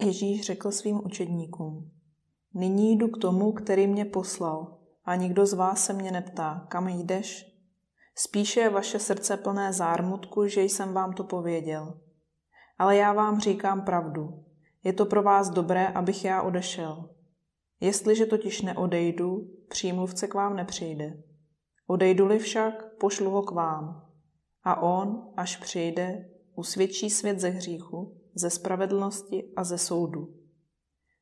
Ježíš řekl svým učedníkům, nyní jdu k tomu, který mě poslal, a nikdo z vás se mě neptá, kam jdeš? Spíše je vaše srdce plné zármutku, že jsem vám to pověděl. Ale já vám říkám pravdu. Je to pro vás dobré, abych já odešel. Jestliže totiž neodejdu, přímluvce k vám nepřijde. Odejdu-li však, pošlu ho k vám. A on, až přijde, usvědčí svět ze hříchu, ze spravedlnosti a ze soudu.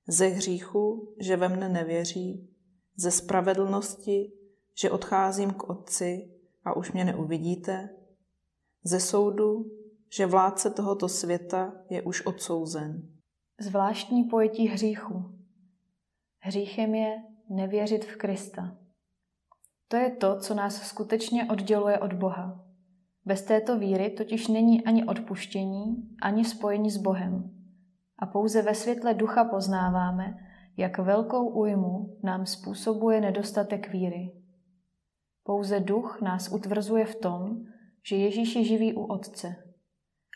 Ze hříchu, že ve mne nevěří, ze spravedlnosti, že odcházím k Otci a už mě neuvidíte, ze soudu, že vládce tohoto světa je už odsouzen. Zvláštní pojetí hříchu. Hříchem je nevěřit v Krista. To je to, co nás skutečně odděluje od Boha. Bez této víry totiž není ani odpuštění, ani spojení s Bohem. A pouze ve světle ducha poznáváme, jak velkou újmu nám způsobuje nedostatek víry. Pouze duch nás utvrzuje v tom, že Ježíš je živý u Otce.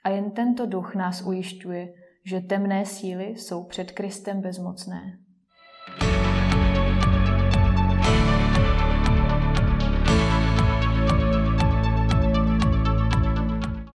A jen tento duch nás ujišťuje, že temné síly jsou před Kristem bezmocné.